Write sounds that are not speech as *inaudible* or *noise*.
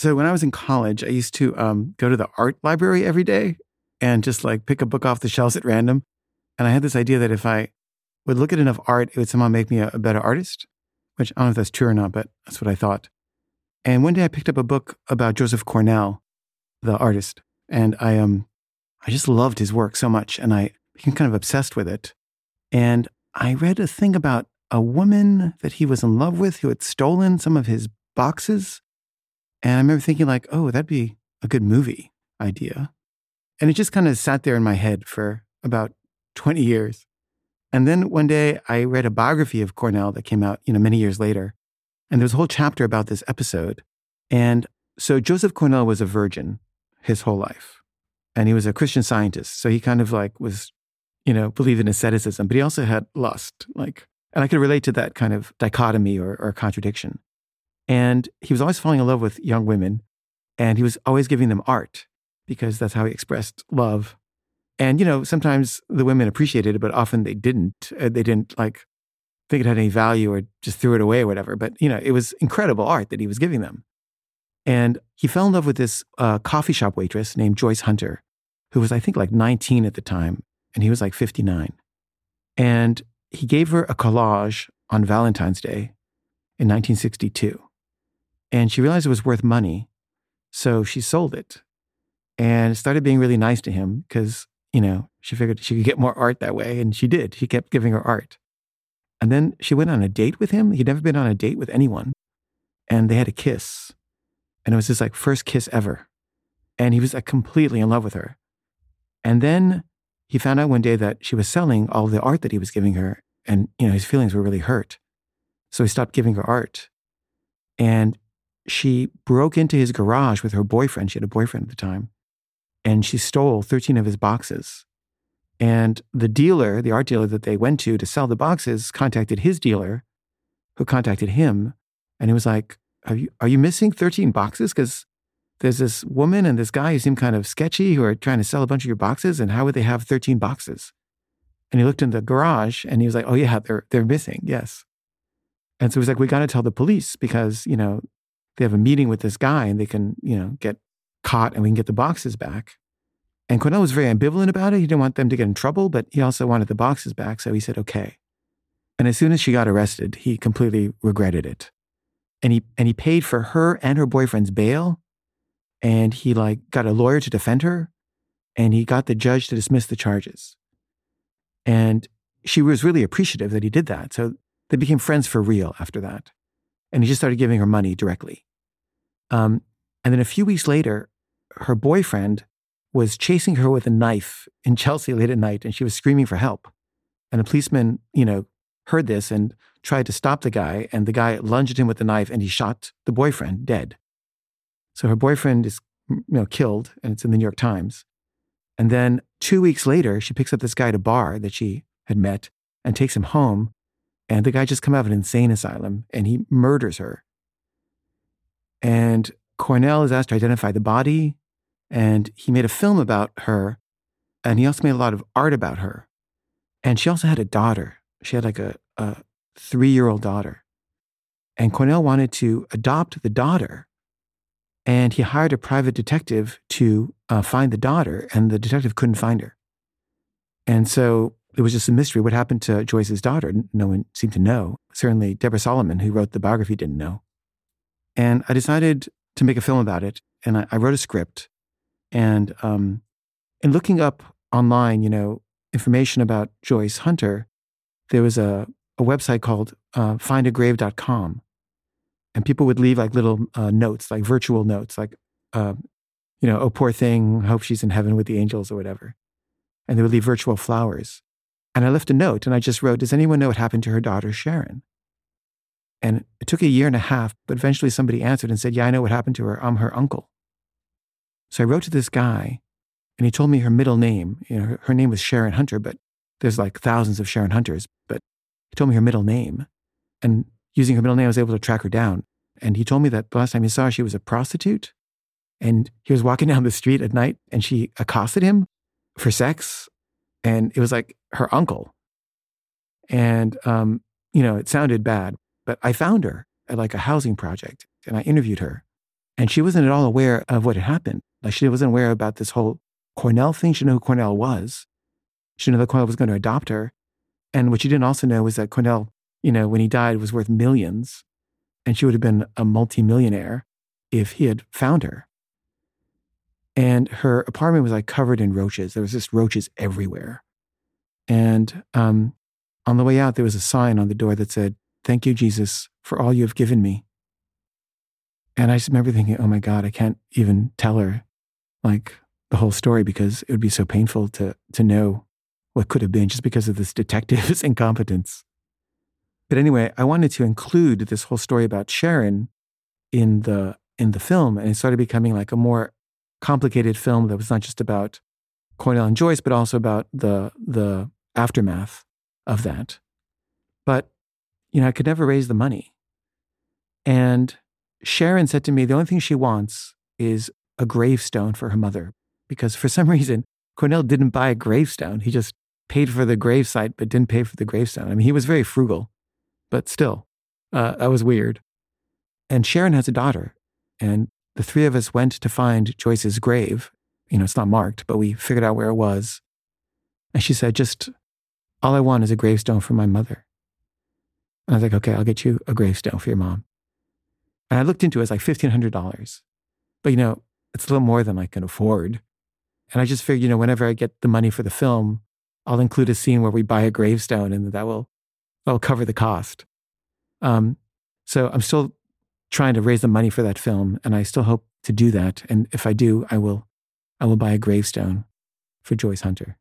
So when I was in college, I used to um, go to the art library every day and just like pick a book off the shelves at random. And I had this idea that if I would look at enough art, it would somehow make me a, a better artist, which I don't know if that's true or not, but that's what I thought. And one day I picked up a book about Joseph Cornell, the artist, and I um I just loved his work so much and I became kind of obsessed with it. And I read a thing about a woman that he was in love with who had stolen some of his boxes. And I remember thinking like, "Oh, that'd be a good movie idea." And it just kind of sat there in my head for about 20 years. And then one day I read a biography of Cornell that came out, you know, many years later. And there's a whole chapter about this episode. And so Joseph Cornell was a virgin his whole life. And he was a Christian scientist. So he kind of like was, you know, believed in asceticism, but he also had lust. Like, and I could relate to that kind of dichotomy or, or contradiction. And he was always falling in love with young women. And he was always giving them art because that's how he expressed love. And, you know, sometimes the women appreciated it, but often they didn't. Uh, they didn't like think it had any value or just threw it away or whatever. But, you know, it was incredible art that he was giving them. And he fell in love with this uh, coffee shop waitress named Joyce Hunter, who was, I think, like 19 at the time, and he was like 59. And he gave her a collage on Valentine's Day in 1962. And she realized it was worth money. So she sold it and started being really nice to him because, you know, she figured she could get more art that way. And she did. She kept giving her art. And then she went on a date with him. He'd never been on a date with anyone. And they had a kiss. And it was his like first kiss ever. And he was like completely in love with her. And then he found out one day that she was selling all the art that he was giving her. And, you know, his feelings were really hurt. So he stopped giving her art. And she broke into his garage with her boyfriend. She had a boyfriend at the time. And she stole 13 of his boxes. And the dealer, the art dealer that they went to to sell the boxes, contacted his dealer, who contacted him. And he was like, are you, are you missing 13 boxes? Because there's this woman and this guy who seem kind of sketchy who are trying to sell a bunch of your boxes. And how would they have 13 boxes? And he looked in the garage and he was like, oh, yeah, they're, they're missing. Yes. And so he was like, we got to tell the police because, you know, they have a meeting with this guy and they can, you know, get caught and we can get the boxes back. And Cornell was very ambivalent about it. He didn't want them to get in trouble, but he also wanted the boxes back. So he said, okay. And as soon as she got arrested, he completely regretted it and he and he paid for her and her boyfriend's bail and he like got a lawyer to defend her and he got the judge to dismiss the charges and she was really appreciative that he did that so they became friends for real after that and he just started giving her money directly um, and then a few weeks later her boyfriend was chasing her with a knife in chelsea late at night and she was screaming for help and a policeman you know heard this and tried to stop the guy, and the guy lunged at him with the knife and he shot the boyfriend dead. So her boyfriend is you know killed, and it's in the New York Times. And then two weeks later, she picks up this guy at a bar that she had met and takes him home. And the guy just come out of an insane asylum and he murders her. And Cornell is asked to identify the body, and he made a film about her, and he also made a lot of art about her. And she also had a daughter. She had like a, a three year old daughter. And Cornell wanted to adopt the daughter. And he hired a private detective to uh, find the daughter, and the detective couldn't find her. And so it was just a mystery. What happened to Joyce's daughter? No one seemed to know. Certainly, Deborah Solomon, who wrote the biography, didn't know. And I decided to make a film about it. And I, I wrote a script. And um, in looking up online, you know, information about Joyce Hunter, there was a a website called uh, findagrave.com. And people would leave like little uh, notes, like virtual notes, like, uh, you know, oh, poor thing, hope she's in heaven with the angels or whatever. And they would leave virtual flowers. And I left a note and I just wrote, Does anyone know what happened to her daughter, Sharon? And it took a year and a half, but eventually somebody answered and said, Yeah, I know what happened to her. I'm her uncle. So I wrote to this guy and he told me her middle name. You know, her, her name was Sharon Hunter, but there's like thousands of Sharon Hunters. But he told me her middle name. And using her middle name, I was able to track her down. And he told me that the last time he saw her, she was a prostitute. And he was walking *laughs* down the street at night and she accosted him for sex. And it was like her uncle. And, um, you know, it sounded bad, but I found her at like a housing project and I interviewed her. And she wasn't at all aware of what had happened. Like she wasn't aware about this whole Cornell thing. She didn't who Cornell was. She didn't that Cornell was going to adopt her. And what she didn't also know was that Cornell, you know, when he died, was worth millions. And she would have been a multimillionaire if he had found her. And her apartment was like covered in roaches. There was just roaches everywhere. And um, on the way out, there was a sign on the door that said, Thank you, Jesus, for all you have given me. And I just remember thinking, oh my God, I can't even tell her like the whole story because it would be so painful to, to know what could have been just because of this detective's *laughs* incompetence. But anyway, I wanted to include this whole story about Sharon in the in the film, and it started becoming like a more complicated film that was not just about Cornell and Joyce, but also about the the aftermath of that. But you know, I could never raise the money. And Sharon said to me, the only thing she wants is a gravestone for her mother. Because for some *laughs* reason, Cornell didn't buy a gravestone. He just paid for the gravesite, but didn't pay for the gravestone. I mean, he was very frugal, but still, uh, that was weird. And Sharon has a daughter. And the three of us went to find Joyce's grave. You know, it's not marked, but we figured out where it was. And she said, just all I want is a gravestone for my mother. I was like, okay, I'll get you a gravestone for your mom. And I looked into it, it was like $1,500. But, you know, it's a little more than I can afford. And I just figured, you know, whenever I get the money for the film, I'll include a scene where we buy a gravestone and that will, that will cover the cost. Um, so I'm still trying to raise the money for that film, and I still hope to do that. And if I do, I will, I will buy a gravestone for Joyce Hunter.